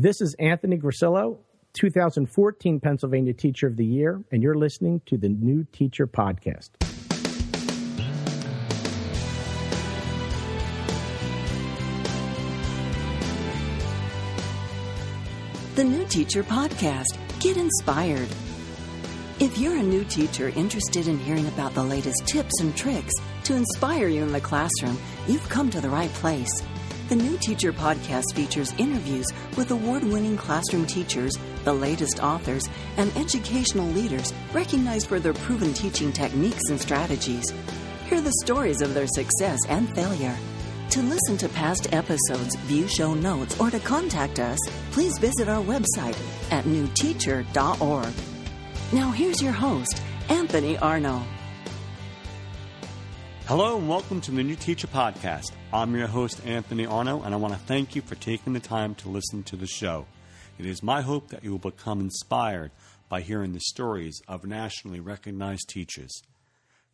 This is Anthony Grisillo, 2014 Pennsylvania Teacher of the Year, and you're listening to the New Teacher Podcast. The New Teacher Podcast. Get inspired. If you're a new teacher interested in hearing about the latest tips and tricks to inspire you in the classroom, you've come to the right place. The New Teacher Podcast features interviews with award winning classroom teachers, the latest authors, and educational leaders recognized for their proven teaching techniques and strategies. Hear the stories of their success and failure. To listen to past episodes, view show notes, or to contact us, please visit our website at newteacher.org. Now, here's your host, Anthony Arno. Hello and welcome to the New Teacher Podcast. I'm your host, Anthony Arno, and I want to thank you for taking the time to listen to the show. It is my hope that you will become inspired by hearing the stories of nationally recognized teachers.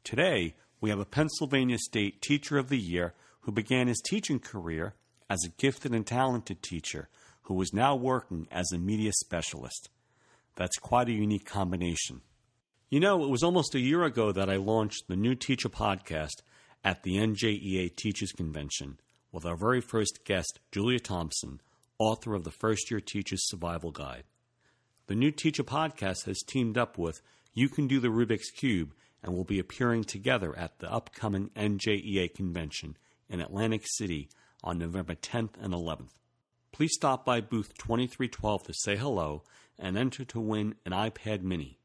Today, we have a Pennsylvania State Teacher of the Year who began his teaching career as a gifted and talented teacher who is now working as a media specialist. That's quite a unique combination. You know, it was almost a year ago that I launched the New Teacher podcast at the NJEA Teachers Convention with our very first guest, Julia Thompson, author of the First Year Teacher's Survival Guide. The New Teacher podcast has teamed up with You Can Do the Rubik's Cube and will be appearing together at the upcoming NJEA convention in Atlantic City on November 10th and 11th. Please stop by booth 2312 to say hello and enter to win an iPad mini.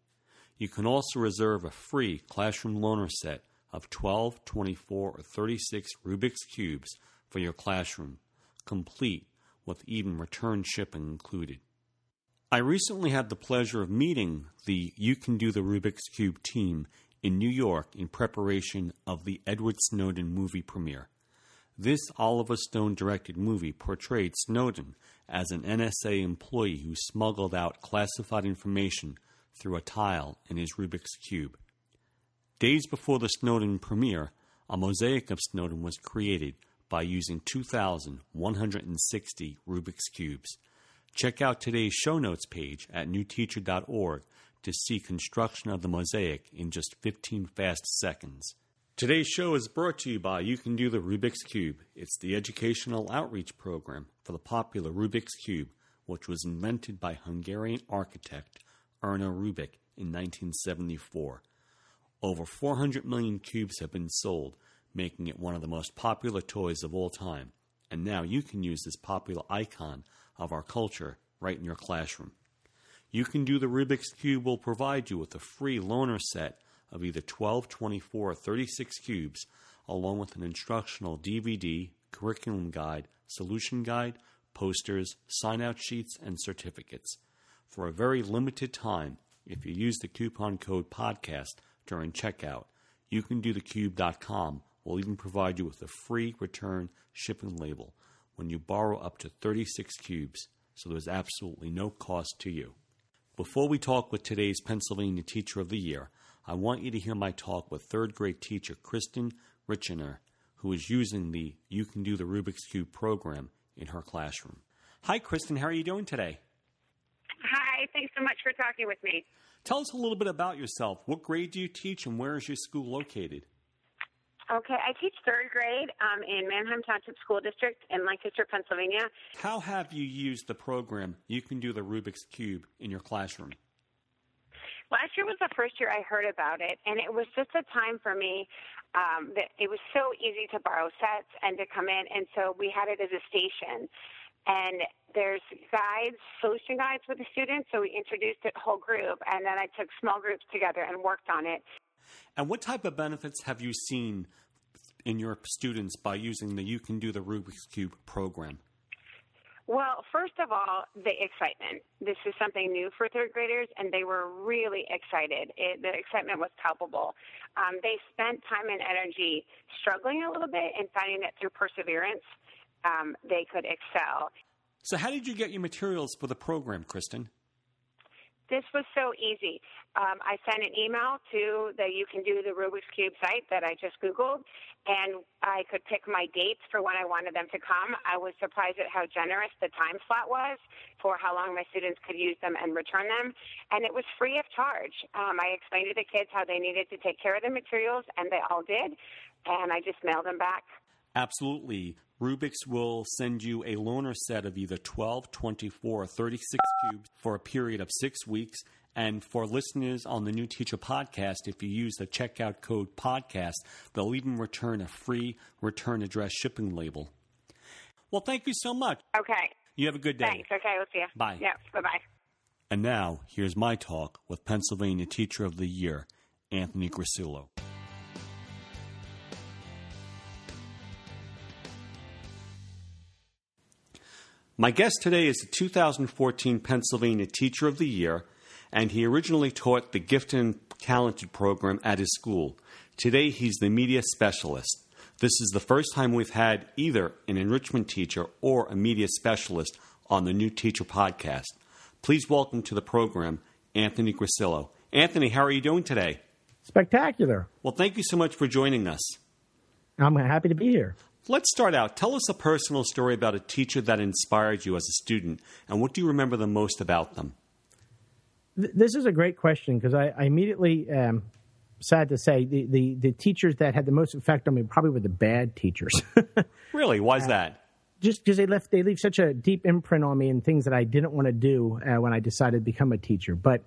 You can also reserve a free classroom loaner set of 12, 24, or 36 Rubik's Cubes for your classroom, complete with even return shipping included. I recently had the pleasure of meeting the You Can Do the Rubik's Cube team in New York in preparation of the Edward Snowden movie premiere. This Oliver Stone directed movie portrayed Snowden as an NSA employee who smuggled out classified information through a tile in his Rubik's Cube. Days before the Snowden premiere, a mosaic of Snowden was created by using 2,160 Rubik's Cubes. Check out today's show notes page at newteacher.org to see construction of the mosaic in just 15 fast seconds. Today's show is brought to you by You Can Do the Rubik's Cube. It's the educational outreach program for the popular Rubik's Cube, which was invented by Hungarian architect Erno Rubik in 1974. Over 400 million cubes have been sold, making it one of the most popular toys of all time. And now you can use this popular icon of our culture right in your classroom. You Can Do the Rubik's Cube will provide you with a free loaner set of either 12, 24, or 36 cubes, along with an instructional DVD, curriculum guide, solution guide, posters, sign out sheets, and certificates. For a very limited time, if you use the coupon code podcast during checkout, you can do thecube.com We'll even provide you with a free return shipping label when you borrow up to 36 cubes, so there's absolutely no cost to you. Before we talk with today's Pennsylvania Teacher of the Year, I want you to hear my talk with third grade teacher Kristen Richiner, who is using the You Can Do the Rubik's Cube program in her classroom. Hi, Kristen. How are you doing today? Hi. Thanks so much for talking with me. Tell us a little bit about yourself. What grade do you teach, and where is your school located? Okay, I teach third grade um, in Manheim Township School District in Lancaster, Pennsylvania. How have you used the program You Can Do the Rubik's Cube in your classroom? Last year was the first year I heard about it, and it was just a time for me um, that it was so easy to borrow sets and to come in, and so we had it as a station. And there's guides, solution guides with the students, so we introduced it whole group, and then I took small groups together and worked on it. And what type of benefits have you seen in your students by using the You Can Do the Rubik's Cube program? Well, first of all, the excitement. This is something new for third graders, and they were really excited. It, the excitement was palpable. Um, they spent time and energy struggling a little bit and finding that through perseverance, um, they could excel. So, how did you get your materials for the program, Kristen? this was so easy. Um, I sent an email to the You Can Do the Rubik's Cube site that I just Googled, and I could pick my dates for when I wanted them to come. I was surprised at how generous the time slot was for how long my students could use them and return them, and it was free of charge. Um, I explained to the kids how they needed to take care of the materials, and they all did, and I just mailed them back. Absolutely. Rubik's will send you a loaner set of either 12, 24, or 36 cubes for a period of six weeks. And for listeners on the New Teacher podcast, if you use the checkout code podcast, they'll even return a free return address shipping label. Well, thank you so much. Okay. You have a good day. Thanks. Okay, we'll see you. Bye. Yeah, bye bye. And now, here's my talk with Pennsylvania Teacher of the Year, Anthony Grisillo. My guest today is the 2014 Pennsylvania Teacher of the Year, and he originally taught the Gifted and Talented program at his school. Today, he's the media specialist. This is the first time we've had either an enrichment teacher or a media specialist on the New Teacher podcast. Please welcome to the program Anthony Grisillo. Anthony, how are you doing today? Spectacular. Well, thank you so much for joining us. I'm happy to be here. Let's start out. Tell us a personal story about a teacher that inspired you as a student, and what do you remember the most about them? This is a great question because I, I immediately, um, sad to say, the, the, the teachers that had the most effect on me probably were the bad teachers. Really? Why's that? just because they left they leave such a deep imprint on me and things that I didn't want to do uh, when I decided to become a teacher. But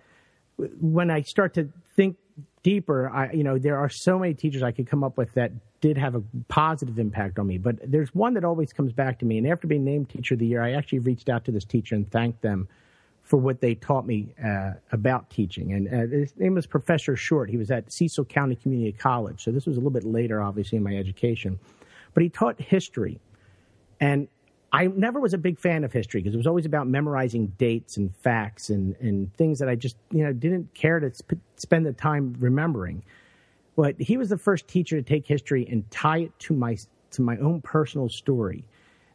when I start to think deeper, I you know there are so many teachers I could come up with that did have a positive impact on me. But there's one that always comes back to me. And after being named Teacher of the Year, I actually reached out to this teacher and thanked them for what they taught me uh, about teaching. And uh, his name was Professor Short. He was at Cecil County Community College. So this was a little bit later, obviously, in my education. But he taught history. And I never was a big fan of history because it was always about memorizing dates and facts and, and things that I just you know didn't care to sp- spend the time remembering. But he was the first teacher to take history and tie it to my to my own personal story.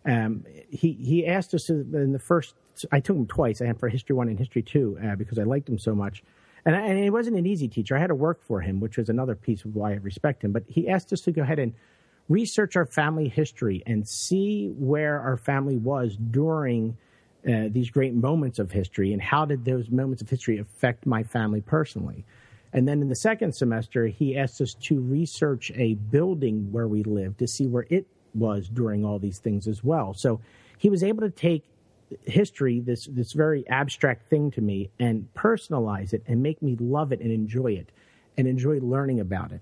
Um, he he asked us in the first. I took him twice. I had for history one and history two uh, because I liked him so much. And, I, and he wasn't an easy teacher. I had to work for him, which was another piece of why I respect him. But he asked us to go ahead and research our family history and see where our family was during uh, these great moments of history and how did those moments of history affect my family personally. And then in the second semester, he asked us to research a building where we lived to see where it was during all these things as well. So he was able to take history, this this very abstract thing to me, and personalize it and make me love it and enjoy it, and enjoy learning about it.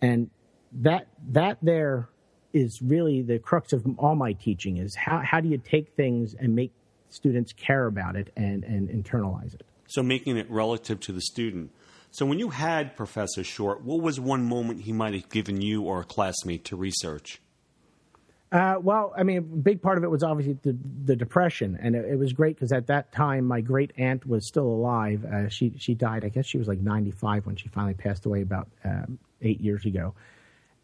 And that that there is really the crux of all my teaching is how how do you take things and make students care about it and and internalize it. So, making it relative to the student. So, when you had Professor Short, what was one moment he might have given you or a classmate to research? Uh, well, I mean, a big part of it was obviously the, the depression, and it, it was great because at that time my great aunt was still alive. Uh, she she died. I guess she was like ninety five when she finally passed away about um, eight years ago.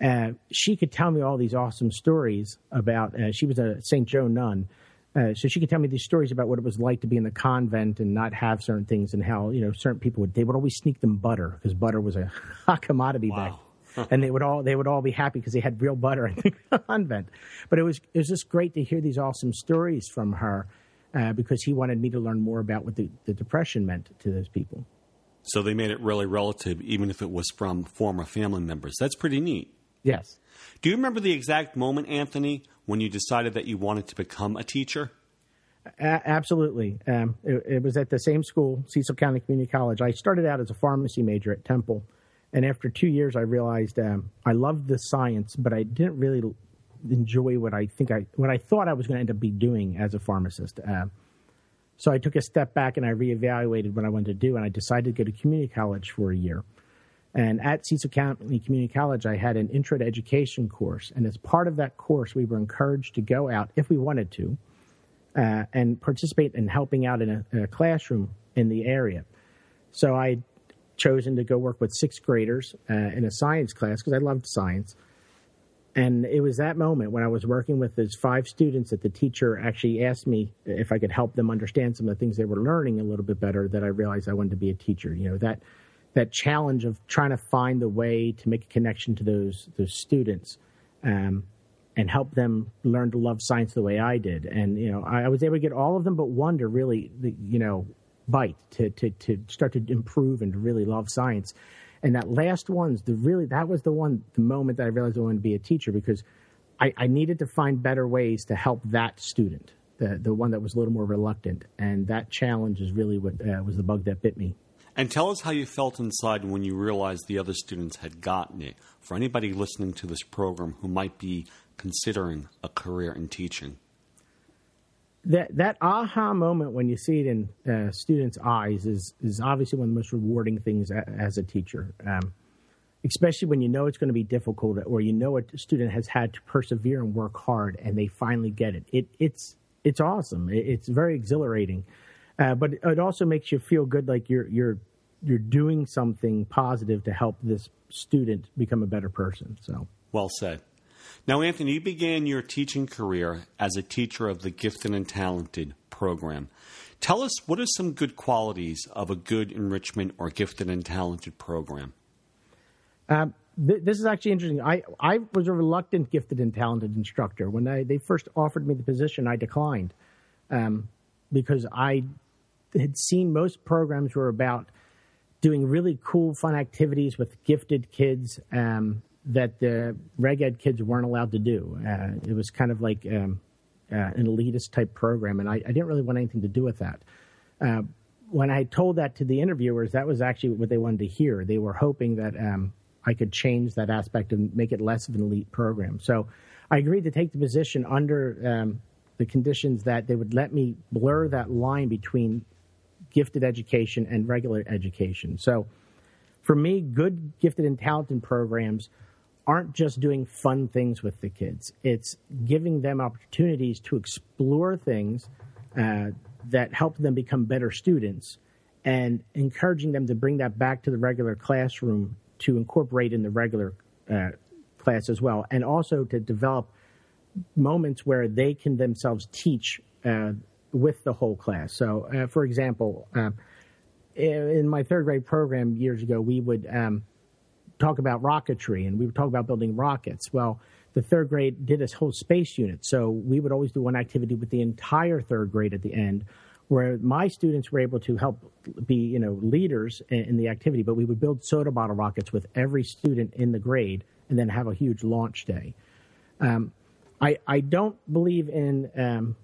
Uh, she could tell me all these awesome stories about. Uh, she was a Saint Joe nun, uh, so she could tell me these stories about what it was like to be in the convent and not have certain things, and how you know certain people would they would always sneak them butter because butter was a hot commodity back and they would all they would all be happy because they had real butter in the convent. But it was it was just great to hear these awesome stories from her uh, because he wanted me to learn more about what the, the depression meant to those people. So, they made it really relative, even if it was from former family members. That's pretty neat. Yes. Do you remember the exact moment, Anthony, when you decided that you wanted to become a teacher? A- absolutely. Um, it, it was at the same school, Cecil County Community College. I started out as a pharmacy major at Temple, and after two years, I realized um, I loved the science, but I didn't really enjoy what I think I what I thought I was going to end up be doing as a pharmacist. Um, so I took a step back and I reevaluated what I wanted to do, and I decided to go to community college for a year. And at Cecil County Community College, I had an intro to education course, and as part of that course, we were encouraged to go out if we wanted to uh, and participate in helping out in a, in a classroom in the area. So I chosen to go work with sixth graders uh, in a science class because I loved science. And it was that moment when I was working with those five students that the teacher actually asked me if I could help them understand some of the things they were learning a little bit better that I realized I wanted to be a teacher. You know, that that challenge of trying to find the way to make a connection to those those students um, and help them learn to love science the way I did. And you know, I, I was able to get all of them but one to really, you know, bite to to to start to improve and to really love science. And that last one's the really that was the one the moment that I realized I wanted to be a teacher because I, I needed to find better ways to help that student, the the one that was a little more reluctant. And that challenge is really what uh, was the bug that bit me. And tell us how you felt inside when you realized the other students had gotten it. For anybody listening to this program who might be considering a career in teaching. That that aha moment when you see it in uh, students' eyes is is obviously one of the most rewarding things as a teacher. Um, especially when you know it's going to be difficult or you know a student has had to persevere and work hard and they finally get it. It it's it's awesome. It, it's very exhilarating. Uh, but it also makes you feel good like you're you're you're doing something positive to help this student become a better person. So well said. Now, Anthony, you began your teaching career as a teacher of the Gifted and Talented program. Tell us what are some good qualities of a good enrichment or gifted and talented program? Um, th- this is actually interesting. I, I was a reluctant gifted and talented instructor. When I, they first offered me the position, I declined um, because I had seen most programs were about doing really cool, fun activities with gifted kids um, that the reg ed kids weren't allowed to do. Uh, it was kind of like um, uh, an elitist type program, and I, I, didn't really want anything to do with that. Uh, when I told that to the interviewers, that was actually what they wanted to hear. They were hoping that um, I could change that aspect and make it less of an elite program. So I agreed to take the position under um, the conditions that they would let me blur that line between gifted education and regular education. So for me, good gifted and talented programs aren't just doing fun things with the kids. It's giving them opportunities to explore things uh, that help them become better students and encouraging them to bring that back to the regular classroom to incorporate in the regular uh, class as well. And also to develop moments where they can themselves teach uh, with the whole class. So, uh, for example, uh, in my third grade program years ago, we would um, talk about rocketry and we would talk about building rockets. Well, the third grade did a whole space unit. So we would always do one activity with the entire third grade at the end where my students were able to help be, you know, leaders in, in the activity, but we would build soda bottle rockets with every student in the grade and then have a huge launch day. Um, I, I don't believe in um,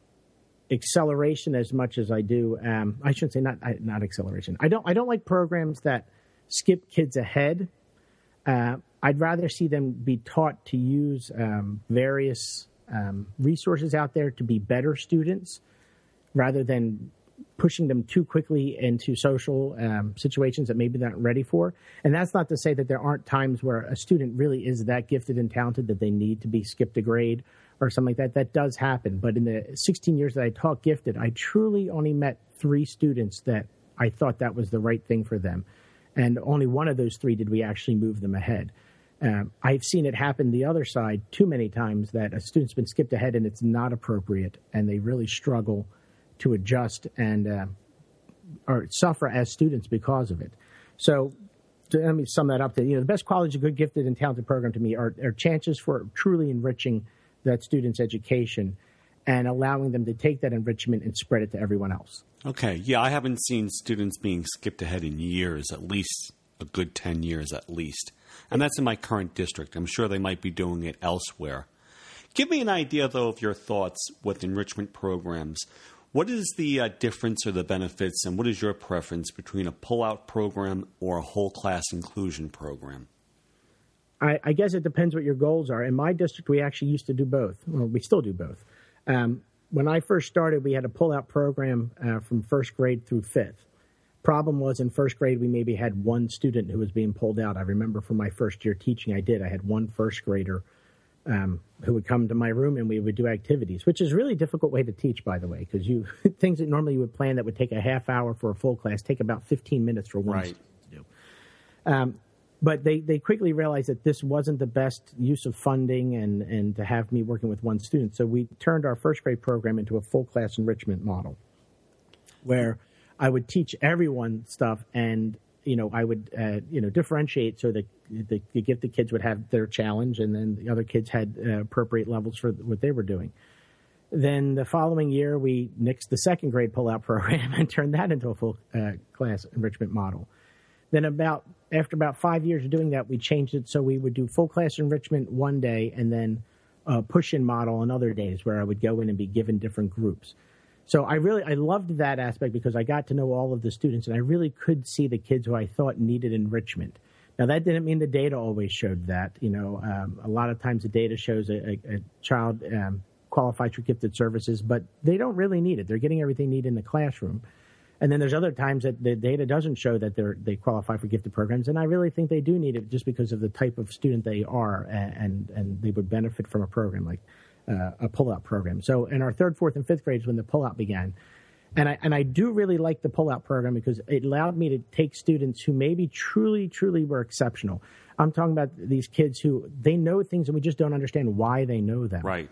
acceleration as much as I do. Um, I shouldn't say not not acceleration. I don't I don't like programs that skip kids ahead. Uh, I'd rather see them be taught to use um, various um, resources out there to be better students, rather than pushing them too quickly into social um, situations that maybe they're not ready for. And that's not to say that there aren't times where a student really is that gifted and talented that they need to be skipped a grade or something like that. That does happen. But in the 16 years that I taught gifted, I truly only met three students that I thought that was the right thing for them. And only one of those three did we actually move them ahead. Um, I've seen it happen the other side too many times that a student's been skipped ahead and it's not appropriate, and they really struggle to adjust and uh, or suffer as students because of it. So, to, let me sum that up. That you know, the best qualities of good, gifted, and talented program to me are, are chances for truly enriching that student's education and allowing them to take that enrichment and spread it to everyone else. Okay. Yeah, I haven't seen students being skipped ahead in years, at least a good 10 years at least. And that's in my current district. I'm sure they might be doing it elsewhere. Give me an idea, though, of your thoughts with enrichment programs. What is the uh, difference or the benefits, and what is your preference between a pull-out program or a whole class inclusion program? I, I, guess it depends what your goals are. In my district, we actually used to do both. Well, we still do both. Um, when I first started, we had a pull-out program uh, from first grade through fifth. Problem was in first grade, we maybe had one student who was being pulled out. I remember from my first year teaching, I did. I had one first grader um, who would come to my room and we would do activities, which is a really difficult way to teach, by the way, because you things that normally you would plan that would take a half hour for a full class take about 15 minutes for one right. to do. Um, but they, they quickly realized that this wasn't the best use of funding and, and to have me working with one student. So we turned our first grade program into a full class enrichment model where I would teach everyone stuff and you know I would uh, you know differentiate so that the, the gifted kids would have their challenge and then the other kids had uh, appropriate levels for what they were doing. Then the following year we nixed the second grade pullout program and turned that into a full uh, class enrichment model. Then about after about five years of doing that, we changed it so we would do full class enrichment one day and then a push in model on other days where I would go in and be given different groups. So I really I loved that aspect because I got to know all of the students and I really could see the kids who I thought needed enrichment. Now that didn't mean the data always showed that. You know, um, a lot of times the data shows a, a, a child um, qualifies for gifted services, but they don't really need it. They're getting everything needed in the classroom. And then there's other times that the data doesn't show that they they qualify for gifted programs, and I really think they do need it just because of the type of student they are, and and, and they would benefit from a program like uh, a pullout program. So in our third, fourth, and fifth grades when the pullout began, and I and I do really like the pullout program because it allowed me to take students who maybe truly, truly were exceptional. I'm talking about these kids who they know things and we just don't understand why they know them. Right.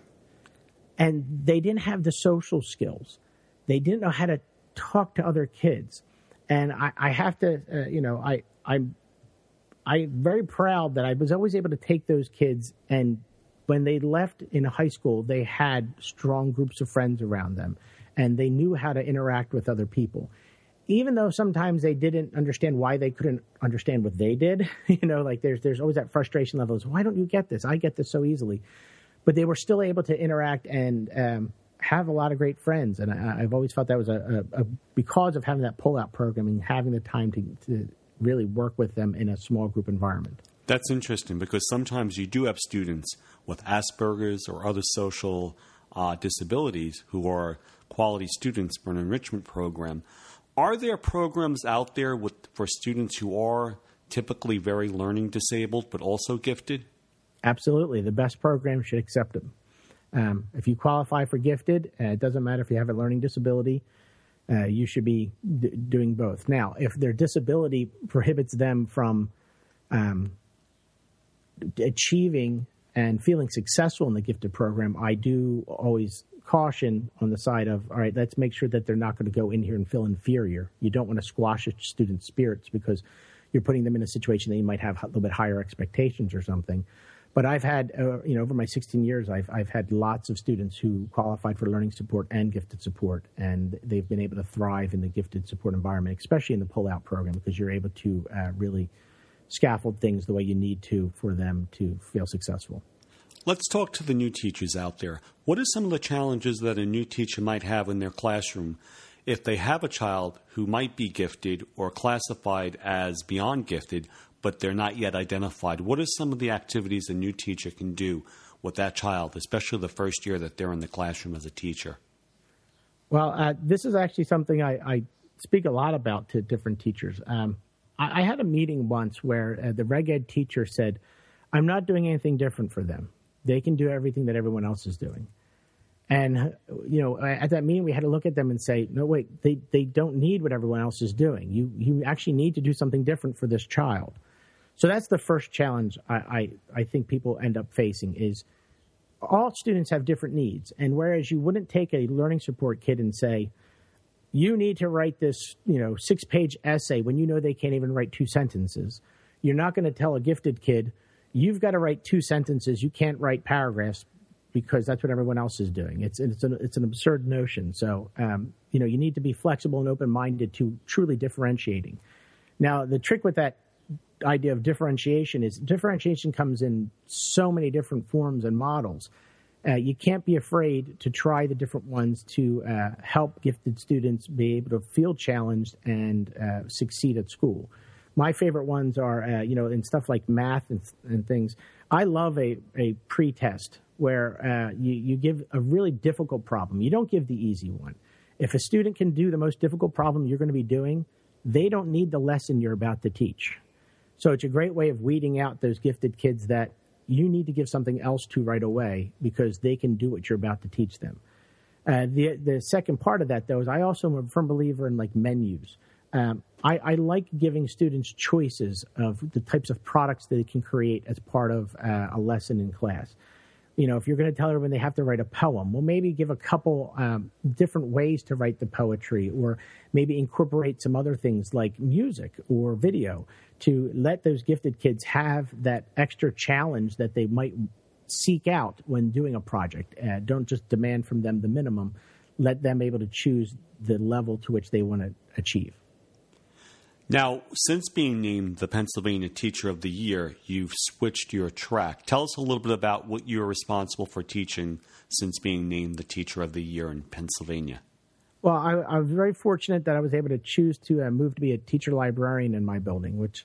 And they didn't have the social skills. They didn't know how to talk to other kids. And I, I have to, uh, you know, I I'm I'm very proud that I was always able to take those kids and when they left in high school, they had strong groups of friends around them and they knew how to interact with other people. Even though sometimes they didn't understand why they couldn't understand what they did, you know, like there's there's always that frustration level. Is why don't you get this? I get this so easily, but they were still able to interact and um, have a lot of great friends. And I, have always felt that was a, a, a, because of having that pull-out program and having the time to, to really work with them in a small group environment. That's interesting because sometimes you do have students with Asperger's or other social uh, disabilities who are quality students for an enrichment program. Are there programs out there with, for students who are typically very learning disabled but also gifted? Absolutely. The best program should accept them. Um, if you qualify for gifted, uh, it doesn't matter if you have a learning disability. Uh, you should be d- doing both. Now, if their disability prohibits them from um, achieving and feeling successful in the gifted program, I do always caution on the side of all right, let's make sure that they're not going to go in here and feel inferior. You don't want to squash a student's spirits because you're putting them in a situation that you might have a little bit higher expectations or something. But I've had, uh, you know, over my 16 years, I've, I've had lots of students who qualified for learning support and gifted support, and they've been able to thrive in the gifted support environment, especially in the pull-out program, because you're able to uh, really scaffold things the way you need to for them to feel successful. Let's talk to the new teachers out there. What are some of the challenges that a new teacher might have in their classroom if they have a child who might be gifted or classified as beyond gifted, but they're not yet identified? What are some of the activities a new teacher can do with that child, especially the first year that they're in the classroom as a teacher? Well, uh, this is actually something I, I, speak a lot about to different teachers. Um, I, I, had a meeting once where uh, the reg ed teacher said, I'm not doing anything different for them. They can do everything that everyone else is doing. And you know, at that meeting, we had to look at them and say, "No, wait, they they don't need what everyone else is doing. You you actually need to do something different for this child." So that's the first challenge I I, I think people end up facing is all students have different needs, and whereas you wouldn't take a learning support kid and say, "You need to write this you know six page essay," when you know they can't even write two sentences, you're not going to tell a gifted kid you've got to write two sentences. You can't write paragraphs because that's what everyone else is doing. It's it's an it's an absurd notion. So um, you know you need to be flexible and open minded to truly differentiating. Now the trick with that idea of differentiation is differentiation comes in so many different forms and models. Uh, you can't be afraid to try the different ones to uh, help gifted students be able to feel challenged and uh, succeed at school my favorite ones are, uh, you know, in stuff like math and, and things. I love a, a pre-test where uh, you, you give a really difficult problem. You don't give the easy one. If a student can do the most difficult problem you're going to be doing, they don't need the lesson you're about to teach. So it's a great way of weeding out those gifted kids that you need to give something else to right away because they can do what you're about to teach them. Uh, the the second part of that though is I also am a firm believer in like menus Um, I, I, like giving students choices of the types of products that they can create as part of uh, a lesson in class. You know, if you're going to tell everyone they have to write a poem, well, maybe give a couple um, different ways to write the poetry, or maybe incorporate some other things like music or video to let those gifted kids have that extra challenge that they might seek out when doing a project. Uh, don't just demand from them the minimum. Let them able to choose the level to which they want to achieve. Now, since being named the Pennsylvania Teacher of the Year, you've switched your track. Tell us a little bit about what you're responsible for teaching since being named the Teacher of the Year in Pennsylvania. Well, I, I was very fortunate that I was able to choose to uh, move to be a teacher librarian in my building, which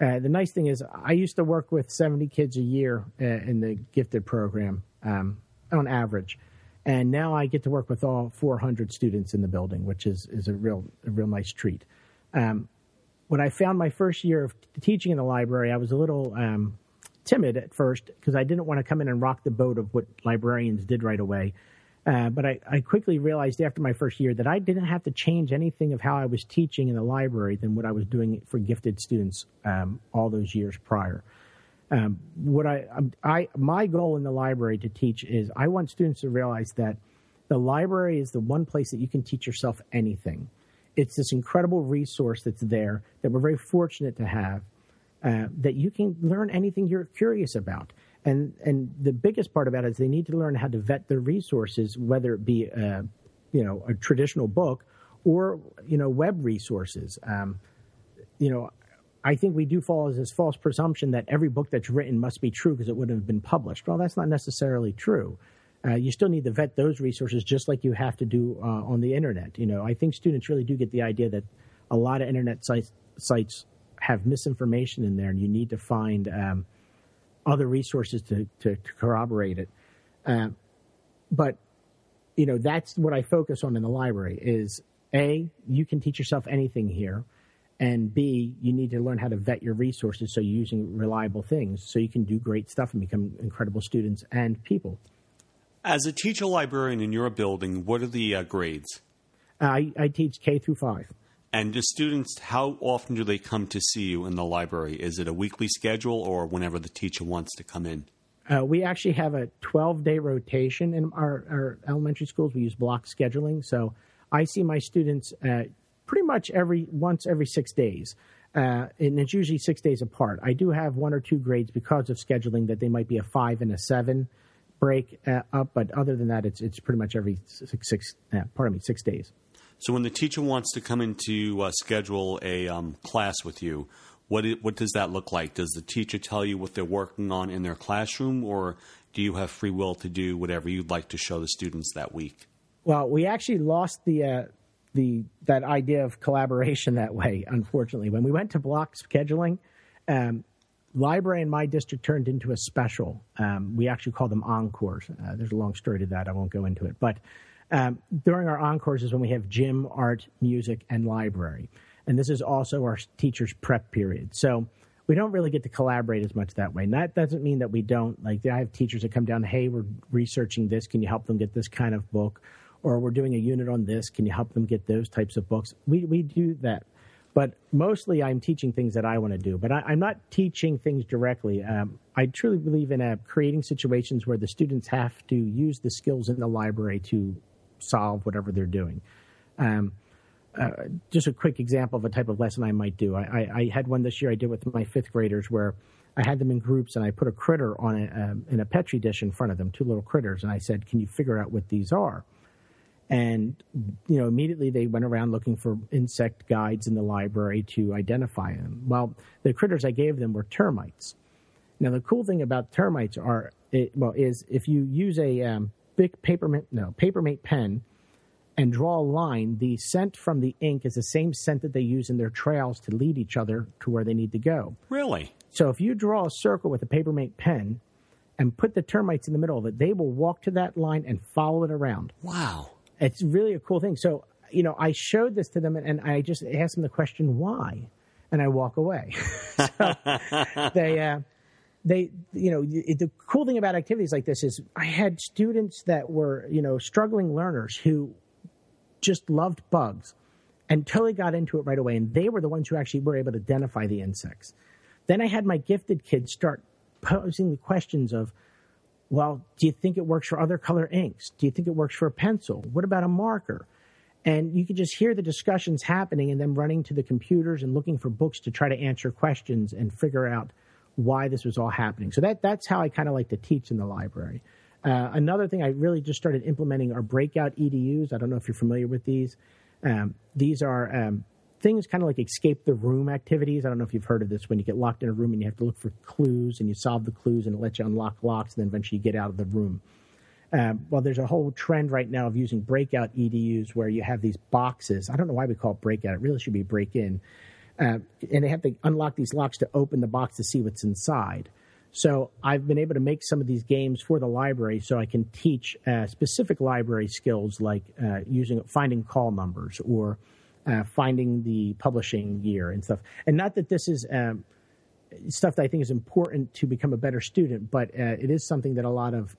uh, the nice thing is I used to work with 70 kids a year uh, in the gifted program um, on average. And now I get to work with all 400 students in the building, which is, is a real a real nice treat. Um, when I found my first year of teaching in the library, I was a little um, timid at first because I didn't want to come in and rock the boat of what librarians did right away. Uh, but I, I, quickly realized after my first year that I didn't have to change anything of how I was teaching in the library than what I was doing for gifted students um, all those years prior. Um, what I, um, I, my goal in the library to teach is I want students to realize that the library is the one place that you can teach yourself anything it's this incredible resource that's there that we're very fortunate to have uh, that you can learn anything you're curious about. And and the biggest part about it is they need to learn how to vet their resources, whether it be a, uh, you know a traditional book or you know web resources. Um, you know, I think we do fall as this false presumption that every book that's written must be true because it wouldn't have been published. Well, that's not necessarily true uh, you still need to vet those resources just like you have to do uh, on the internet. You know, I think students really do get the idea that a lot of internet sites sites have misinformation in there, and you need to find um, other resources to, to, to corroborate it. Uh, but you know, that's what I focus on in the library: is a you can teach yourself anything here. And B, you need to learn how to vet your resources so you're using reliable things so you can do great stuff and become incredible students and people. As a teacher librarian in your building, what are the uh, grades? I, I teach K through five. And the students, how often do they come to see you in the library? Is it a weekly schedule or whenever the teacher wants to come in? Uh, we actually have a 12 day rotation in our, our, elementary schools. We use block scheduling. So I see my students uh, pretty much every once every six days. Uh, and it's usually six days apart. I do have one or two grades because of scheduling that they might be a five and a seven break uh, up, but other than that, it's it's pretty much every six, six uh, pardon me, six days. So when the teacher wants to come in to uh, schedule a um, class with you, what what does that look like? Does the teacher tell you what they're working on in their classroom, or do you have free will to do whatever you'd like to show the students that week? Well, we actually lost the uh, the that idea of collaboration that way. Unfortunately, when we went to block scheduling, um, library in my district turned into a special. Um, we actually call them encores. Uh, there's a long story to that. I won't go into it. But um, during our encores is when we have gym, art, music, and library. And this is also our teachers' prep period. So we don't really get to collaborate as much that way. And that doesn't mean that we don't. Like, I have teachers that come down, hey, we're researching this. Can you help them get this kind of book? Or we're doing a unit on this. Can you help them get those types of books? We, we do that. But mostly, I'm teaching things that I want to do. But I, am not teaching things directly. Um, I truly believe in uh, creating situations where the students have to use the skills in the library to solve whatever they're doing. Um, uh, just a quick example of a type of lesson I might do. I, I, I, had one this year I did with my fifth graders where I had them in groups and I put a critter on a, um, in a petri dish in front of them, two little critters, and I said, "Can you figure out what these are?" And, you know, immediately they went around looking for insect guides in the library to identify them. Well, the critters I gave them were termites. Now, the cool thing about termites are, it, well, is if you use a um, big papermate, no, papermate pen and draw a line, the scent from the ink is the same scent that they use in their trails to lead each other to where they need to go. Really? So if you draw a circle with a papermate pen and put the termites in the middle of it, they will walk to that line and follow it around. Wow. It's really a cool thing. So, you know, I showed this to them and, and I just asked them the question, why? And I walk away. so they, uh, they, you know, the cool thing about activities like this is I had students that were, you know, struggling learners who just loved bugs and totally got into it right away. And they were the ones who actually were able to identify the insects. Then I had my gifted kids start posing the questions of, well, do you think it works for other color inks? Do you think it works for a pencil? What about a marker? And you could just hear the discussions happening and them running to the computers and looking for books to try to answer questions and figure out why this was all happening. So that that's how I kind of like to teach in the library. Uh, another thing I really just started implementing are breakout EDUs. I don't know if you're familiar with these. Um, these are um, things kind of like escape the room activities. I don't know if you've heard of this when you get locked in a room and you have to look for clues and you solve the clues and it lets you unlock locks and then eventually you get out of the room. Um, well, there's a whole trend right now of using breakout EDUs where you have these boxes. I don't know why we call it breakout. It really should be break in. Uh, and they have to unlock these locks to open the box to see what's inside. So I've been able to make some of these games for the library so I can teach uh, specific library skills like uh, using finding call numbers or uh, finding the publishing year and stuff. And not that this is um, stuff that I think is important to become a better student, but uh, it is something that a lot of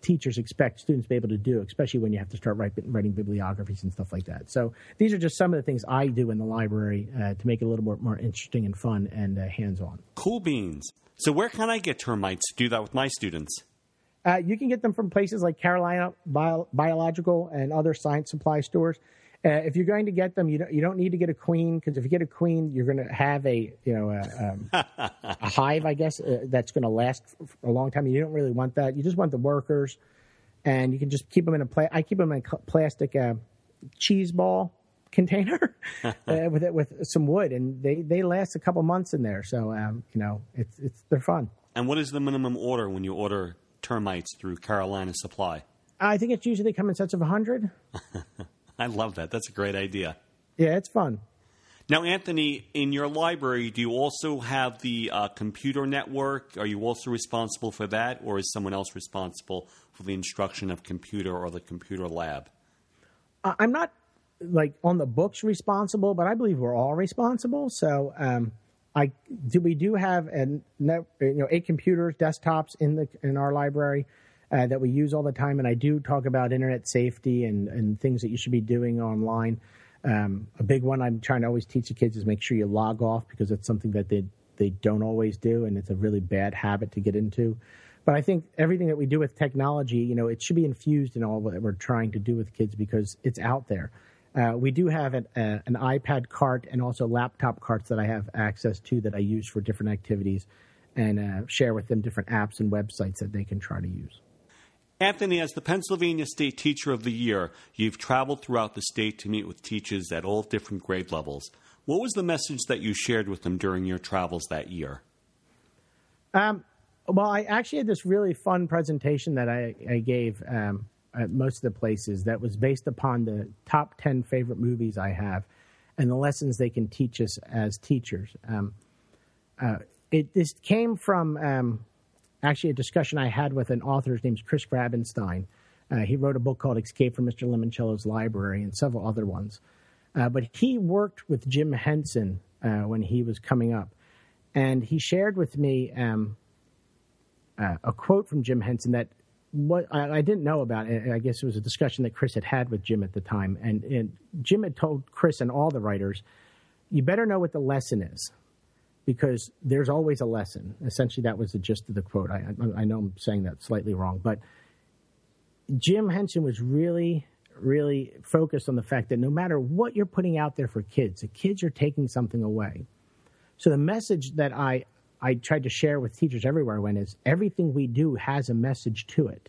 teachers expect students to be able to do, especially when you have to start write, writing bibliographies and stuff like that. So these are just some of the things I do in the library uh, to make it a little more, more interesting and fun and uh, hands on. Cool beans. So where can I get termites to do that with my students? Uh, you can get them from places like Carolina Bio- Biological and other science supply stores. Uh, if you're going to get them, you don't, you don't need to get a queen because if you get a queen, you're going to have a you know a, um, a hive, I guess, uh, that's going to last for a long time. You don't really want that. You just want the workers, and you can just keep them in a pla- I keep them in a plastic uh, cheese ball container uh, with it with some wood, and they, they last a couple months in there. So um, you know it's it's they're fun. And what is the minimum order when you order termites through Carolina Supply? I think it's usually they come in sets of hundred. I love that. That's a great idea. Yeah, it's fun. Now, Anthony, in your library, do you also have the uh, computer network? Are you also responsible for that, or is someone else responsible for the instruction of computer or the computer lab? I'm not like on the books responsible, but I believe we're all responsible. So, um, I do. We do have an you know eight computers, desktops in the in our library uh, that we use all the time. And I do talk about internet safety and, and things that you should be doing online. Um, a big one I'm trying to always teach the kids is make sure you log off because it's something that they they don't always do, and it's a really bad habit to get into. But I think everything that we do with technology, you know, it should be infused in all that we're trying to do with kids because it's out there. Uh, we do have an, uh, an iPad cart and also laptop carts that I have access to that I use for different activities and uh, share with them different apps and websites that they can try to use. Anthony, as the Pennsylvania State Teacher of the Year, you've traveled throughout the state to meet with teachers at all different grade levels. What was the message that you shared with them during your travels that year? Um, well, I actually had this really fun presentation that I, I gave um, at most of the places that was based upon the top 10 favorite movies I have and the lessons they can teach us as teachers. Um, uh, it this came from um, actually a discussion I had with an author. His name's Chris Grabenstein. Uh, he wrote a book called Escape from Mr. Limoncello's Library and several other ones. Uh, but he worked with Jim Henson uh, when he was coming up. And he shared with me um, uh, a quote from Jim Henson that what I, I, didn't know about. I guess it was a discussion that Chris had had with Jim at the time. And, and Jim had told Chris and all the writers, you better know what the lesson is because there's always a lesson. Essentially, that was the gist of the quote. I, I, know I'm saying that slightly wrong, but Jim Henson was really, really focused on the fact that no matter what you're putting out there for kids, the kids are taking something away. So the message that I I tried to share with teachers everywhere I went is everything we do has a message to it.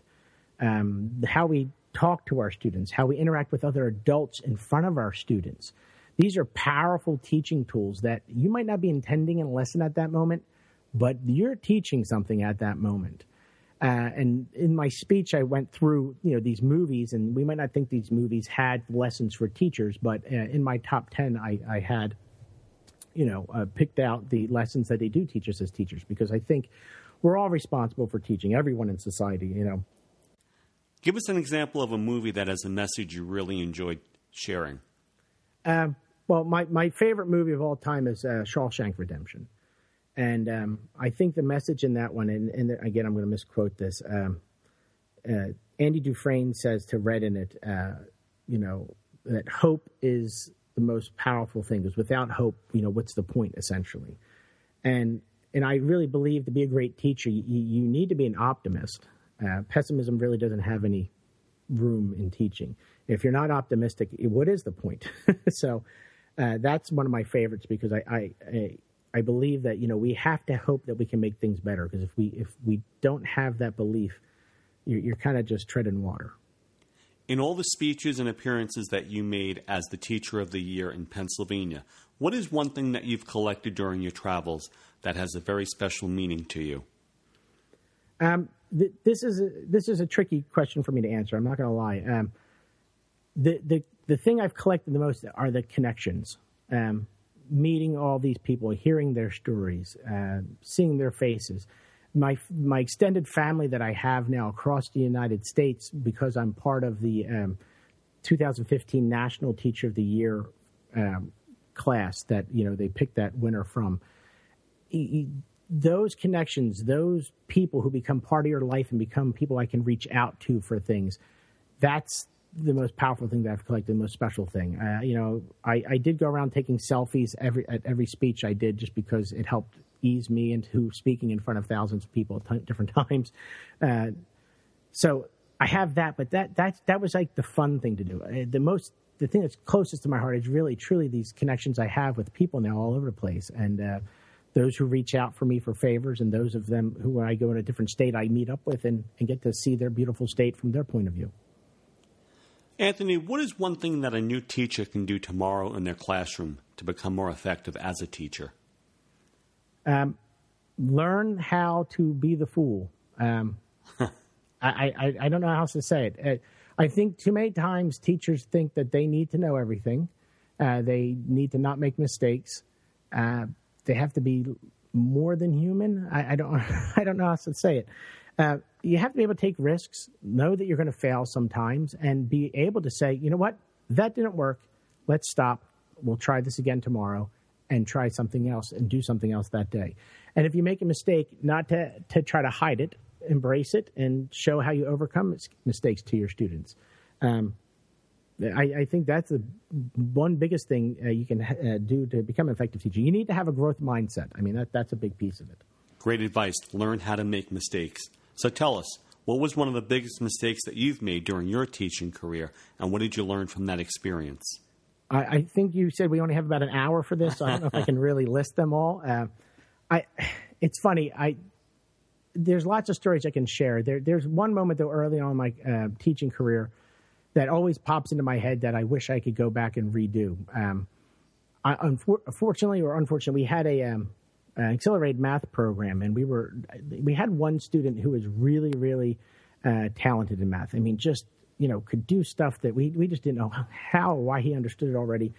Um, how we talk to our students, how we interact with other adults in front of our students, these are powerful teaching tools that you might not be intending in a lesson at that moment, but you're teaching something at that moment. Uh, and in my speech, I went through you know these movies, and we might not think these movies had lessons for teachers, but uh, in my top ten, I, I had you know uh, picked out the lessons that they do teach us as teachers because I think we're all responsible for teaching everyone in society. You know, give us an example of a movie that has a message you really enjoyed sharing. Um, well, my, my favorite movie of all time is uh, Shawshank Redemption. And um, I think the message in that one, and, and again, I'm going to misquote this. Um, uh, Andy Dufresne says to Red in it, uh, you know, that hope is the most powerful thing. Because without hope, you know, what's the point essentially? And and I really believe to be a great teacher, you, you need to be an optimist. Uh, pessimism really doesn't have any room in teaching. If you're not optimistic, what is the point? so uh, that's one of my favorites because I, I, I I believe that you know we have to hope that we can make things better because if we if we don't have that belief, you're, you're kind of just treading water. In all the speeches and appearances that you made as the Teacher of the Year in Pennsylvania, what is one thing that you've collected during your travels that has a very special meaning to you? Um, th- this is a, this is a tricky question for me to answer. I'm not going to lie. Um, the the the thing I've collected the most are the connections. Um, meeting all these people, hearing their stories, uh, seeing their faces. My my extended family that I have now across the United States, because I'm part of the um, 2015 National Teacher of the Year um, class that you know they picked that winner from. those connections, those people who become part of your life and become people I can reach out to for things, that's the most powerful thing that I've collected, the most special thing. Uh, you know, I, I did go around taking selfies every at every speech I did just because it helped ease me into speaking in front of thousands of people at t- different times. Uh, so I have that, but that that that was like the fun thing to do. Uh, the most the thing that's closest to my heart is really truly these connections I have with people now all over the place, and uh, those who reach out for me for favors, and those of them who when I go in a different state I meet up with and, and get to see their beautiful state from their point of view. Anthony, what is one thing that a new teacher can do tomorrow in their classroom to become more effective as a teacher? Um, learn how to be the fool. Um, I, I, I don't know how else to say it. Uh, I think too many times teachers think that they need to know everything. Uh, they need to not make mistakes. Uh, they have to be more than human. I, I, don't I don't know how to say it. Uh, you have to be able to take risks, know that you're going to fail sometimes, and be able to say, you know what, that didn't work. Let's stop. We'll try this again tomorrow and try something else and do something else that day. And if you make a mistake, not to, to try to hide it, embrace it and show how you overcome mistakes to your students. Um, I, I, think that's the one biggest thing uh, you can uh, do to become an effective teacher. You need to have a growth mindset. I mean, that, that's a big piece of it. Great advice. Learn how to make mistakes. So tell us, what was one of the biggest mistakes that you've made during your teaching career, and what did you learn from that experience? I, I think you said we only have about an hour for this, so I don't know if I can really list them all. Uh, I, it's funny. I there's lots of stories I can share. There, there's one moment though early on in my uh, teaching career that always pops into my head that I wish I could go back and redo. Um, I, unfortunately or unfortunately, we had a um, uh, accelerated math program, and we were we had one student who was really really uh, talented in math. I mean, just you know, could do stuff that we we just didn't know how why he understood it already.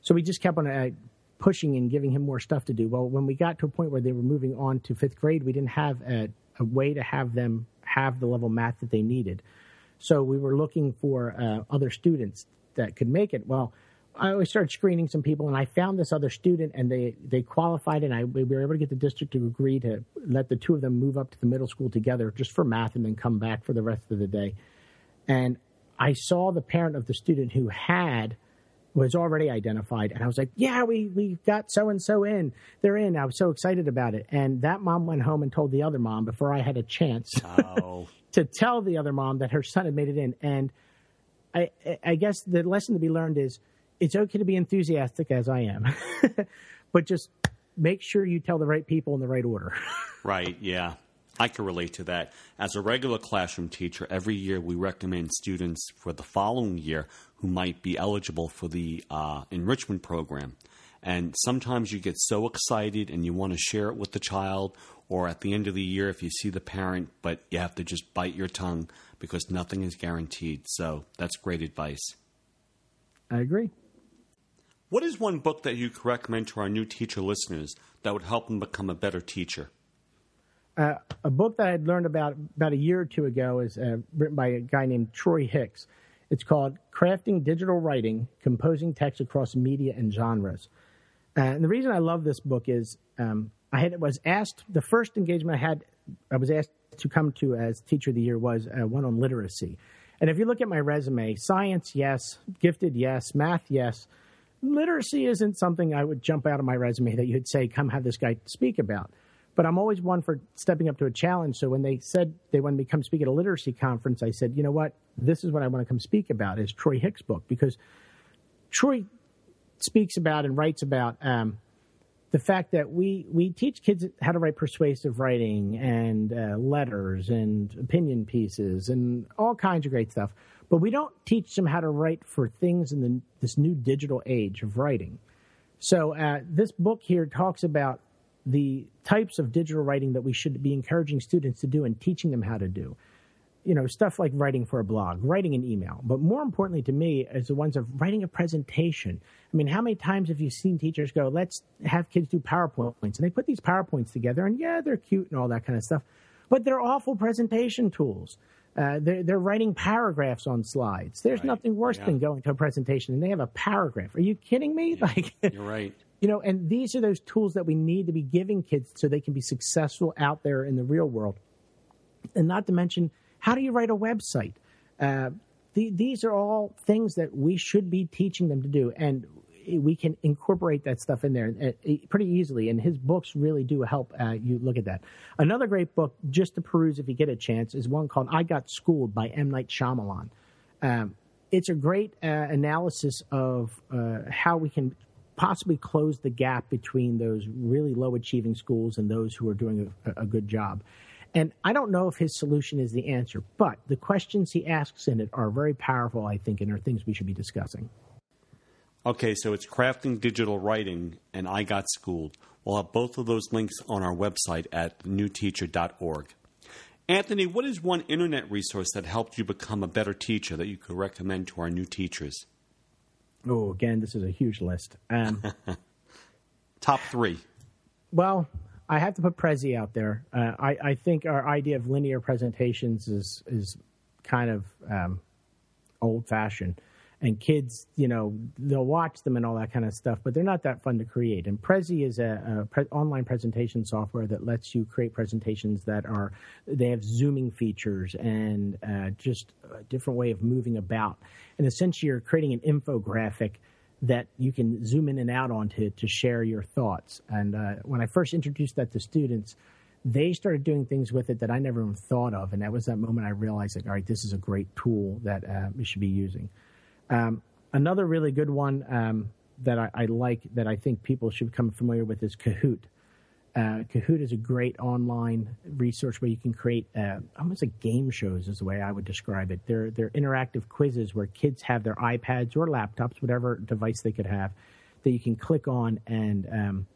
So we just kept on uh, pushing and giving him more stuff to do. Well, when we got to a point where they were moving on to fifth grade, we didn't have a, a way to have them have the level math that they needed. So we were looking for uh, other students that could make it. Well, I always started screening some people, and I found this other student, and they they qualified, and I we were able to get the district to agree to let the two of them move up to the middle school together just for math, and then come back for the rest of the day. And I saw the parent of the student who had was already identified, and I was like, "Yeah, we we got so and so in. They're in." I was so excited about it, and that mom went home and told the other mom before I had a chance oh. to tell the other mom that her son had made it in. And I I guess the lesson to be learned is it's okay to be enthusiastic as I am, but just make sure you tell the right people in the right order. right, yeah. I can relate to that. As a regular classroom teacher, every year we recommend students for the following year who might be eligible for the uh, enrichment program. And sometimes you get so excited and you want to share it with the child, or at the end of the year, if you see the parent, but you have to just bite your tongue because nothing is guaranteed. So that's great advice. I agree. What is one book that you could recommend to our new teacher listeners that would help them become a better teacher? Uh, a book that I had learned about about a year or two ago is uh, written by a guy named Troy Hicks. It's called Crafting Digital Writing: Composing Text Across Media and Genres. Uh, and the reason I love this book is um, I had was asked the first engagement I had. I was asked to come to as Teacher of the Year was uh, one on literacy. And if you look at my resume, science, yes, gifted, yes, math, yes literacy isn't something I would jump out of my resume that you'd say, come have this guy speak about. But I'm always one for stepping up to a challenge. So when they said they wanted me to come speak at a literacy conference, I said, you know what? This is what I want to come speak about is Troy Hicks' book because Troy speaks about and writes about um, the fact that we, we teach kids how to write persuasive writing and uh, letters and opinion pieces and all kinds of great stuff, but we don't teach them how to write for things in the, this new digital age of writing. So uh, this book here talks about the types of digital writing that we should be encouraging students to do and teaching them how to do. You know, stuff like writing for a blog, writing an email, but more importantly to me is the ones of writing a presentation. I mean, how many times have you seen teachers go, let's have kids do PowerPoints? And they put these PowerPoints together, and yeah, they're cute and all that kind of stuff, but they're awful presentation tools. Uh, they're, they're, writing paragraphs on slides. There's right. nothing worse yeah. than going to a presentation and they have a paragraph. Are you kidding me? Yeah. Like, you're right. You know, and these are those tools that we need to be giving kids so they can be successful out there in the real world. And not to mention, how do you write a website? Uh, the, these are all things that we should be teaching them to do. And we can incorporate that stuff in there uh, pretty easily. And his books really do help uh, you look at that. Another great book, just to peruse if you get a chance, is one called I Got Schooled by M. Night Shyamalan. Um, it's a great uh, analysis of uh, how we can possibly close the gap between those really low achieving schools and those who are doing a, a, good job. And I don't know if his solution is the answer, but the questions he asks in it are very powerful, I think, and are things we should be discussing. Okay, so it's Crafting Digital Writing and I Got Schooled. We'll have both of those links on our website at newteacher.org. Anthony, what is one internet resource that helped you become a better teacher that you could recommend to our new teachers? Oh, again, this is a huge list. Um, Top three. Well, I have to put Prezi out there. Uh, I, I, think our idea of linear presentations is is kind of um, old fashioned and kids, you know, they'll watch them and all that kind of stuff, but they're not that fun to create. And Prezi is a, a pre- online presentation software that lets you create presentations that are they have zooming features and uh, just a different way of moving about. And essentially, you're creating an infographic that you can zoom in and out onto to share your thoughts. And uh, when I first introduced that to students, they started doing things with it that I never even thought of, and that was that moment I realized that all right, this is a great tool that uh, we should be using. Um, another really good one um, that I, I, like that I think people should become familiar with is Kahoot. Uh, Kahoot is a great online resource where you can create uh, almost like game shows, is the way I would describe it. They're, they're interactive quizzes where kids have their iPads or laptops, whatever device they could have, that you can click on and um,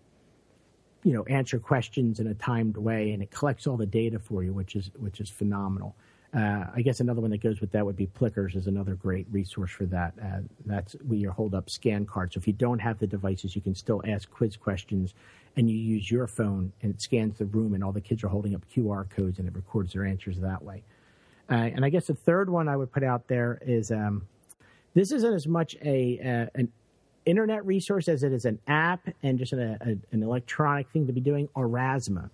you know answer questions in a timed way, and it collects all the data for you, which is which is phenomenal. Uh, I guess another one that goes with that would be Plickers is another great resource for that. Uh, that's where you hold up scan cards. So if you don't have the devices, you can still ask quiz questions, and you use your phone, and it scans the room, and all the kids are holding up QR codes, and it records their answers that way. Uh, and I guess the third one I would put out there is um, this isn't as much a uh, an internet resource as it is an app and just a, a, an electronic thing to be doing. Aurasma.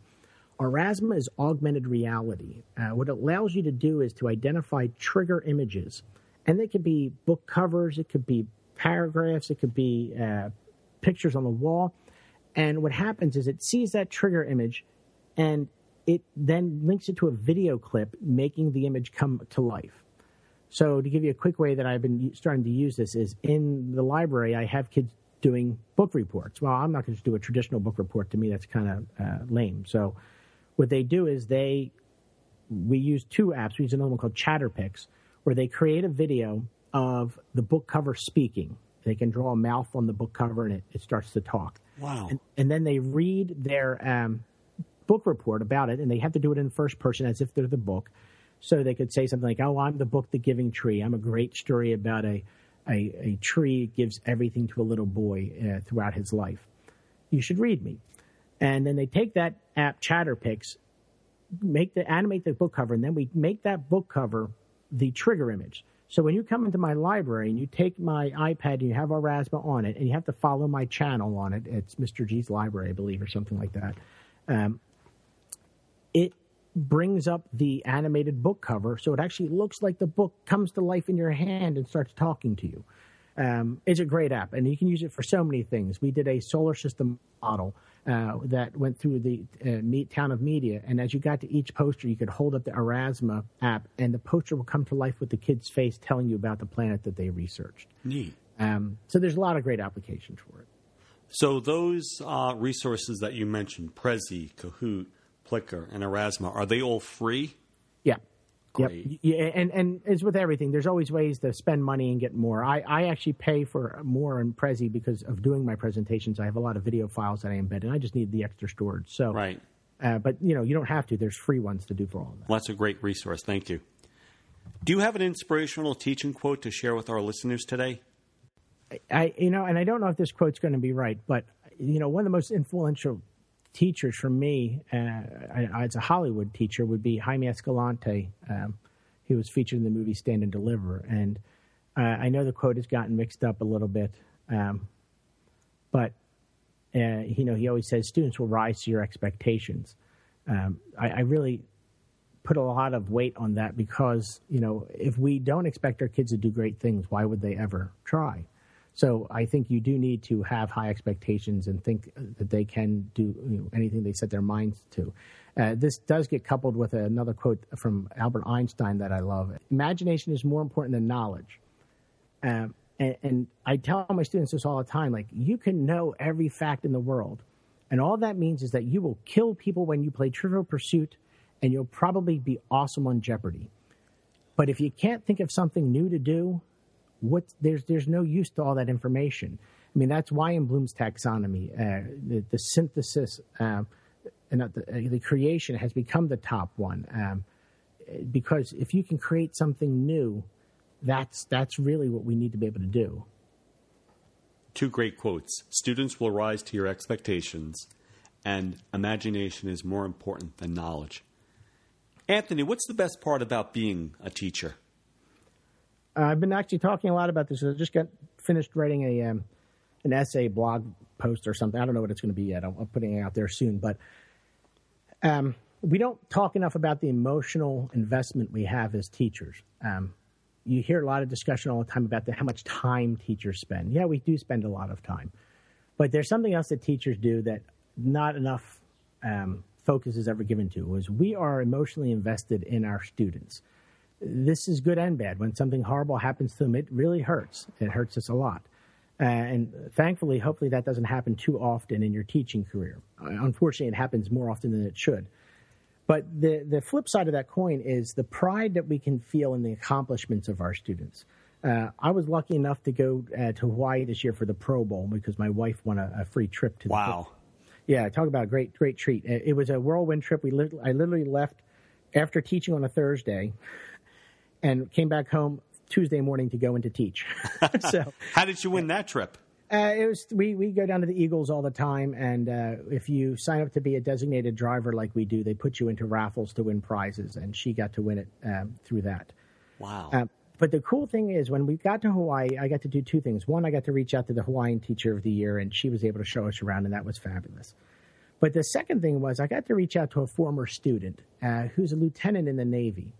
Aurasma is augmented reality. Uh, what it allows you to do is to identify trigger images, and they could be book covers, it could be paragraphs, it could be uh, pictures on the wall. And what happens is it sees that trigger image, and it then links it to a video clip, making the image come to life. So, to give you a quick way that I've been starting to use this is in the library, I have kids doing book reports. Well, I'm not going to do a traditional book report. To me, that's kind of uh, lame. So, what they do is they we use two apps. We use another one called ChatterPix, where they create a video of the book cover speaking. They can draw a mouth on the book cover and it, it starts to talk. Wow. And, and then they read their um, book report about it, and they have to do it in first person as if they're the book. So they could say something like, Oh, I'm the book, The Giving Tree. I'm a great story about a, a, a tree gives everything to a little boy uh, throughout his life. You should read me. And then they take that app ChatterPix, make the animate the book cover, and then we make that book cover the trigger image. So when you come into my library and you take my iPad and you have Aurasma on it, and you have to follow my channel on it, it's Mr. G's library, I believe, or something like that. Um, it brings up the animated book cover, so it actually looks like the book comes to life in your hand and starts talking to you. Um, it's a great app, and you can use it for so many things. We did a solar system model uh, that went through the uh, meet, town of media, and as you got to each poster, you could hold up the Aurasma app, and the poster will come to life with the kid's face telling you about the planet that they researched. Neat. Um, so there's a lot of great applications for it. So those uh, resources that you mentioned, Prezi, Kahoot, Plicker, and Aurasma, are they all free? Yeah. Great. Yep. Yeah, and and as with everything, there's always ways to spend money and get more. I, I actually pay for more in Prezi because of doing my presentations. I have a lot of video files that I embed, and I just need the extra storage. So, Right. uh, but you know, you don't have to. There's free ones to do for all of that. Well, that's a great resource. Thank you. Do you have an inspirational teaching quote to share with our listeners today? I you know, and I don't know if this quote's going to be right, but you know, one of the most influential teachers for me uh, as a Hollywood teacher would be Jaime Escalante. Um, he was featured in the movie Stand and Deliver, and uh, I know the quote has gotten mixed up a little bit, um, but uh, you know, he always says students will rise to your expectations. Um, I, I really put a lot of weight on that because you know if we don't expect our kids to do great things, why would they ever try? So I think you do need to have high expectations and think that they can do you know, anything they set their minds to. Uh, this does get coupled with another quote from Albert Einstein that I love. Imagination is more important than knowledge. Um, and, and I tell my students this all the time like, you can know every fact in the world. And all that means is that you will kill people when you play Trivial Pursuit, and you'll probably be awesome on Jeopardy. But if you can't think of something new to do, what there's there's no use to all that information. I mean, that's why in Bloom's taxonomy, uh, the, the synthesis um, and the, uh, the creation has become the top one. Um, because if you can create something new, that's that's really what we need to be able to do. Two great quotes Students will rise to your expectations, and imagination is more important than knowledge. Anthony, what's the best part about being a teacher? Uh, I've been actually talking a lot about this. I just got finished writing a um, an essay blog post or something. I don't know what it's going to be yet. I'm, putting it out there soon, but um, we don't talk enough about the emotional investment we have as teachers. Um, you hear a lot of discussion all the time about the, how much time teachers spend. Yeah, we do spend a lot of time, but there's something else that teachers do that not enough um, focus is ever given to. Is we are emotionally invested in our students this is good and bad. When something horrible happens to them, it really hurts. It hurts us a lot. Uh, and thankfully, hopefully, that doesn't happen too often in your teaching career. Uh, unfortunately, it happens more often than it should. But the, the flip side of that coin is the pride that we can feel in the accomplishments of our students. Uh, I was lucky enough to go uh, to Hawaii this year for the Pro Bowl because my wife won a, a free trip to the Wow. yeah, talk about a great, great treat. It, it was a whirlwind trip. We lit- I literally left after teaching on a Thursday and came back home Tuesday morning to go into teach. so How did you win that trip? uh, it was we we go down to the Eagles all the time, and uh, if you sign up to be a designated driver like we do, they put you into raffles to win prizes, and she got to win it um, through that. Wow. Uh, but the cool thing is, when we got to Hawaii, I got to do two things. One, I got to reach out to the Hawaiian Teacher of the Year, and she was able to show us around, and that was fabulous. But the second thing was, I got to reach out to a former student uh, who's a lieutenant in the Navy,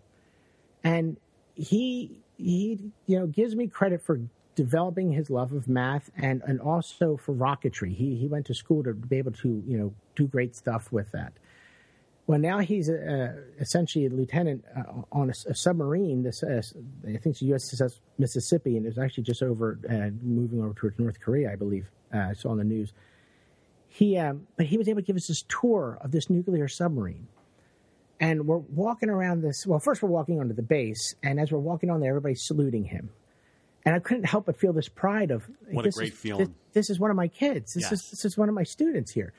and he he you know gives me credit for developing his love of math and and also for rocketry. He he went to school to be able to you know do great stuff with that. Well, now he's uh, essentially a lieutenant uh, on a, a submarine. This uh, I think it's USS Mississippi, and it's actually just over uh, moving over towards North Korea, I believe. Uh, I saw on the news. He um, but he was able to give us this tour of this nuclear submarine, and we're walking around this. Well, first we're walking onto the base, and as we're walking on there, everybody's saluting him. And I couldn't help but feel this pride of What a this great is, feeling. This, this is one of my kids. This Yes. is this is one of my students here.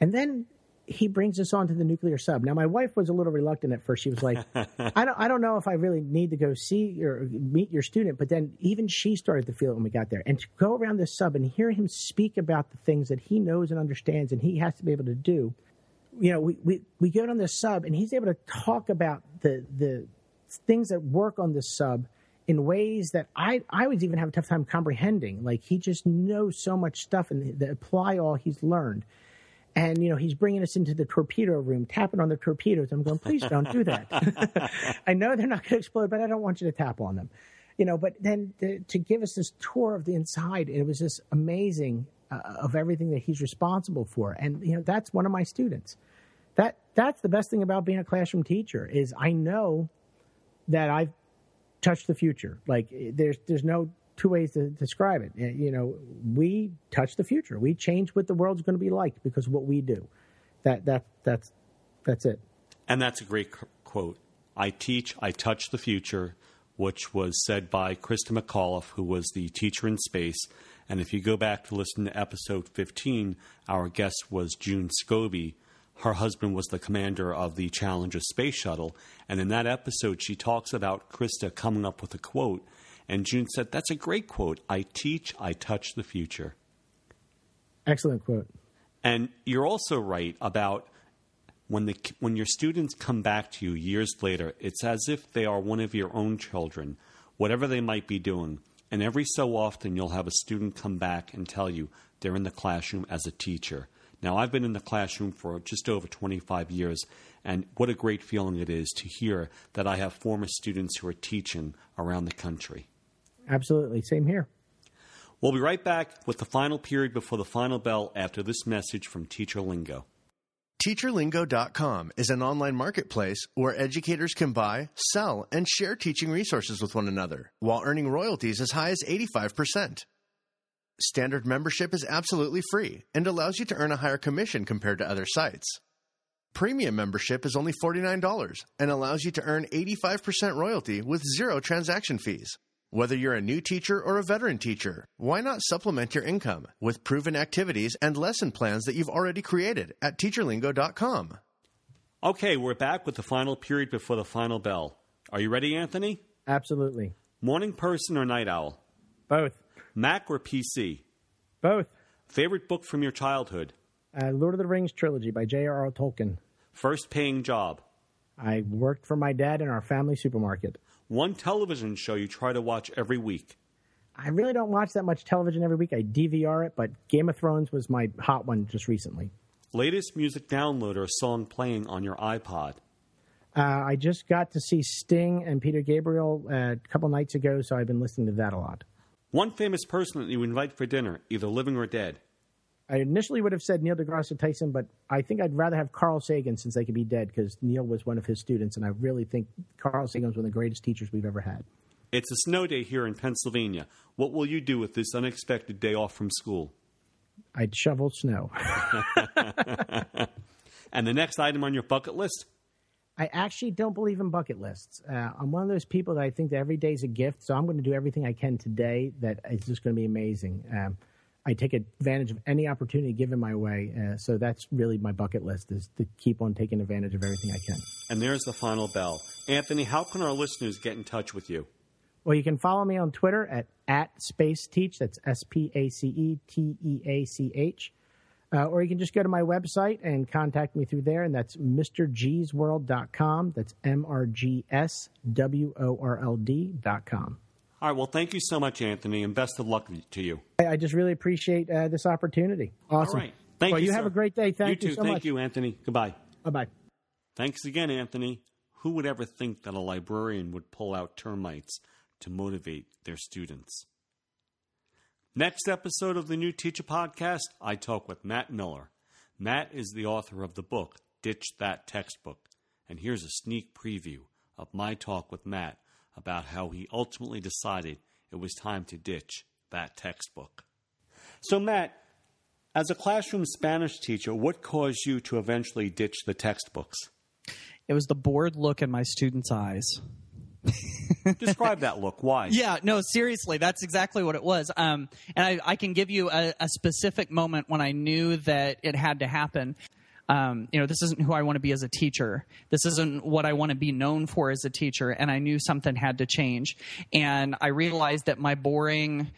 And then he brings us on to the nuclear sub. Now, my wife was a little reluctant at first. She was like, "I don't, I don't know if I really need to go see or meet your student." But then even she started to feel it when we got there, and to go around this sub and hear him speak about the things that he knows and understands, and he has to be able to do. You know, we we, we go on this sub, and he's able to talk about the the things that work on this sub in ways that I I would even have a tough time comprehending. Like he just knows so much stuff and they apply all he's learned. And you know he's bringing us into the torpedo room, tapping on the torpedoes. I'm going, please don't do that. I know they're not going to explode, but I don't want you to tap on them. you know, but then to, to give us this tour of the inside, it was just amazing uh, of everything that he's responsible for. And, you know, that's one of my students. That, that's the best thing about being a classroom teacher is I know that I've touched the future. Like there's, there's no two ways to describe it. You know, we touch the future. We change what the world's going to be like because what we do. That, that, that's, that's it. And that's a great quote. I teach, I touch the future, which was said by Christa McAuliffe, who was the teacher in space. And if you go back to listen to episode 15, our guest was June Scobee. Her husband was the commander of the Challenger space shuttle. And in that episode, she talks about Christa coming up with a quote. And June said, That's a great quote. I teach, I touch the future. Excellent quote. And you're also right about when the when your students come back to you years later, it's as if they are one of your own children, whatever they might be doing. And every so often, you'll have a student come back and tell you they're in the classroom as a teacher. Now, I've been in the classroom for just over 25 years, and what a great feeling it is to hear that I have former students who are teaching around the country. Absolutely. Same here. We'll be right back with the final period before the final bell after this message from Teacher Lingo. TeacherLingo.com is an online marketplace where educators can buy, sell, and share teaching resources with one another while earning royalties as high as 85%. Standard membership is absolutely free and allows you to earn a higher commission compared to other sites. Premium membership is only $49 and allows you to earn 85% royalty with zero transaction fees. Whether you're a new teacher or a veteran teacher, why not supplement your income with proven activities and lesson plans that you've already created at teacherlingo.com? Okay, we're back with the final period before the final bell. Are you ready, Anthony? Absolutely. Morning person or night owl? Both. Mac or PC? Both. Favorite book from your childhood? Uh, Lord of the Rings trilogy by J.R.R. Tolkien. First paying job? I worked for my dad in our family supermarket. One television show you try to watch every week? I really don't watch that much television every week. I DVR it, but Game of Thrones was my hot one just recently. Latest music download or song playing on your iPod? Uh, I just got to see Sting and Peter Gabriel uh, a couple nights ago, so I've been listening to that a lot. One famous person that you invite for dinner, either living or dead? I initially would have said Neil deGrasse Tyson, but I think I'd rather have Carl Sagan since they could be dead because Neil was one of his students, and I really think Carl Sagan was one of the greatest teachers we've ever had. It's a snow day here in Pennsylvania. What will you do with this unexpected day off from school? I'd shovel snow. and the next item on your bucket list? I actually don't believe in bucket lists. Uh, I'm one of those people that I think that every day is a gift, so I'm going to do everything I can today that is just going to be amazing. Um, I take advantage of any opportunity given my way. Uh, so that's really my bucket list is to keep on taking advantage of everything I can. And there's the final bell. Anthony, how can our listeners get in touch with you? Well, you can follow me on Twitter at, at Space Teach. That's S P A C E T E A C H. Uh, or you can just go to my website and contact me through there, and that's MrGsWorld.com. That's M R G S W O R L D.com. All right. Well, thank you so much, Anthony, and best of luck to you. I just really appreciate uh, this opportunity. Awesome. All right. Thank well, you. you sir. have a great day. Thank you, so much. you too. so thank much. you, Anthony. Goodbye. Bye bye. Thanks again, Anthony. Who would ever think that a librarian would pull out termites to motivate their students? Next episode of the New Teacher Podcast, I talk with Matt Miller. Matt is the author of the book, Ditch That Textbook. And here's a sneak preview of my talk with Matt about how he ultimately decided it was time to ditch that textbook. So, Matt, as a classroom Spanish teacher, what caused you to eventually ditch the textbooks? It was the bored look in my students' eyes. Describe that look. Why? Yeah, no, seriously, that's exactly what it was. Um, and I, I can give you a, a specific moment when I knew that it had to happen. Um, you know, this isn't who I want to be as a teacher. This isn't what I want to be known for as a teacher. And I knew something had to change. And I realized that my boring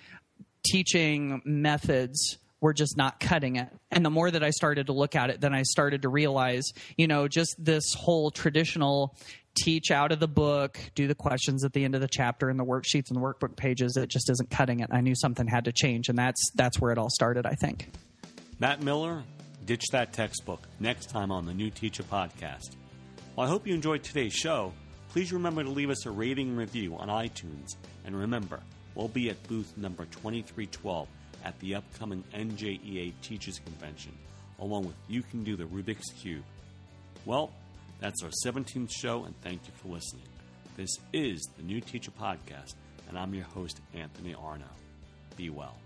teaching methods were just not cutting it. And the more that I started to look at it, then I started to realize, you know, just this whole traditional teach out of the book, do the questions at the end of the chapter and the worksheets and the workbook pages, it just isn't cutting it. I knew something had to change. And that's that's where it all started, I think. Matt Miller, ditch that textbook next time on the New Teacher Podcast. Well, I hope you enjoyed today's show. Please remember to leave us a rating and review on iTunes And remember, we'll be at booth number 2312 at the upcoming NJEA Teachers Convention, along with You Can Do the Rubik's Cube. Well, that's our 17th show, and thank you for listening. This is the New Teacher Podcast, and I'm your host, Anthony Arno. Be well.